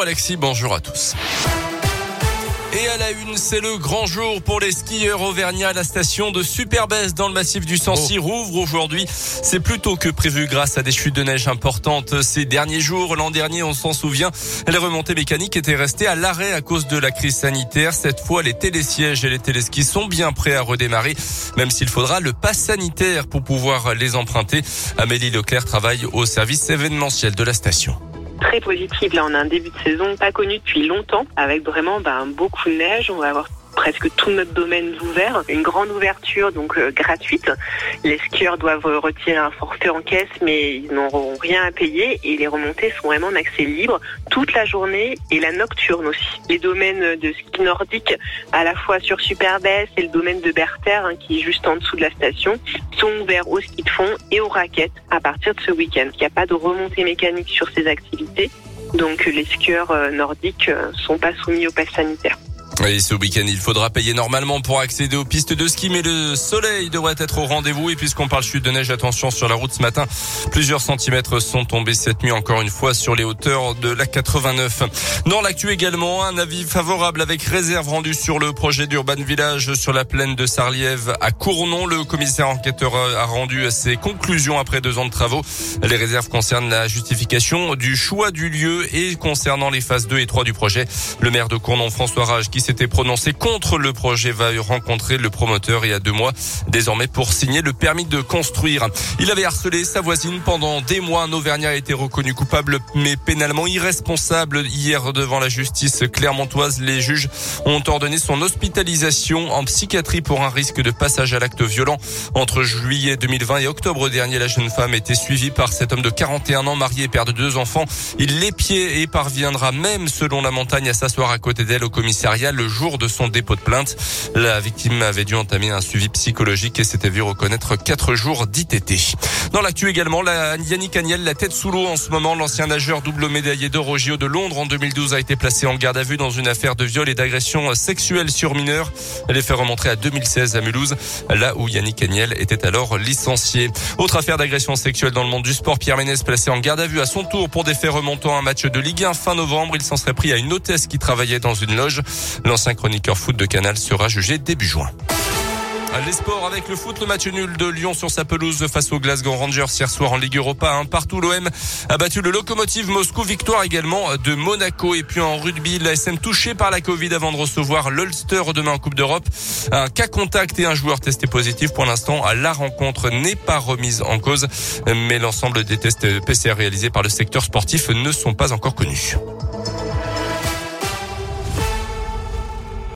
Alexis, bonjour à tous. Et à la une, c'est le grand jour pour les skieurs auvergnats. La station de Superbès dans le massif du Sancy oh. rouvre aujourd'hui. C'est plutôt que prévu grâce à des chutes de neige importantes ces derniers jours. L'an dernier, on s'en souvient, les remontées mécaniques étaient restées à l'arrêt à cause de la crise sanitaire. Cette fois, les télésièges et les téléskis sont bien prêts à redémarrer, même s'il faudra le pass sanitaire pour pouvoir les emprunter. Amélie Leclerc travaille au service événementiel de la station très positive. Là, on a un début de saison pas connu depuis longtemps, avec vraiment ben, beaucoup de neige. On va avoir presque tout notre domaine ouvert, une grande ouverture donc euh, gratuite. Les skieurs doivent retirer un forfait en caisse, mais ils n'auront rien à payer et les remontées sont vraiment en accès libre toute la journée et la nocturne aussi. Les domaines de ski nordique, à la fois sur Superbès et le domaine de Berther, hein, qui est juste en dessous de la station, sont ouverts au ski de fond et aux raquettes à partir de ce week-end. Il n'y a pas de remontée mécanique sur ces activités. Donc les skieurs euh, nordiques euh, sont pas soumis au pass sanitaire. Oui, ce week-end, il faudra payer normalement pour accéder aux pistes de ski, mais le soleil devrait être au rendez-vous. Et puisqu'on parle chute de neige, attention sur la route ce matin. Plusieurs centimètres sont tombés cette nuit, encore une fois, sur les hauteurs de la 89. Dans l'actu également, un avis favorable avec réserve rendue sur le projet d'Urban Village sur la plaine de Sarliève à Cournon. Le commissaire enquêteur a rendu ses conclusions après deux ans de travaux. Les réserves concernent la justification du choix du lieu et concernant les phases 2 et 3 du projet. Le maire de Cournon, François Rage, qui s'était prononcé contre le projet va rencontrer le promoteur il y a deux mois, désormais pour signer le permis de construire. Il avait harcelé sa voisine pendant des mois. Un Auvergnat a été reconnu coupable mais pénalement irresponsable hier devant la justice clermontoise. Les juges ont ordonné son hospitalisation en psychiatrie pour un risque de passage à l'acte violent. Entre juillet 2020 et octobre dernier, la jeune femme était suivie par cet homme de 41 ans, marié et père de deux enfants. Il l'épiait et parviendra même, selon la montagne, à s'asseoir à côté d'elle au commissariat le jour de son dépôt de plainte. La victime avait dû entamer un suivi psychologique et s'était vu reconnaître quatre jours d'ITT. Dans l'actu également, la Yannick Agnel, la tête sous l'eau en ce moment, l'ancien nageur double médaillé d'or de Londres en 2012 a été placé en garde à vue dans une affaire de viol et d'agression sexuelle sur mineurs. Elle est fait remontrer à 2016 à Mulhouse, là où Yannick Agnel était alors licencié. Autre affaire d'agression sexuelle dans le monde du sport, Pierre Ménès placé en garde à vue à son tour pour des faits remontant à un match de Ligue 1 fin novembre. Il s'en serait pris à une hôtesse qui travaillait dans une loge. L'ancien chroniqueur foot de Canal sera jugé début juin. Les sports avec le foot, le match nul de Lyon sur sa pelouse face aux Glasgow Rangers hier soir en Ligue Europa. Partout, l'OM a battu le locomotive Moscou. Victoire également de Monaco. Et puis en rugby, la SM touché par la Covid avant de recevoir l'Ulster demain en Coupe d'Europe. Un cas contact et un joueur testé positif. Pour l'instant, la rencontre n'est pas remise en cause. Mais l'ensemble des tests PCR réalisés par le secteur sportif ne sont pas encore connus.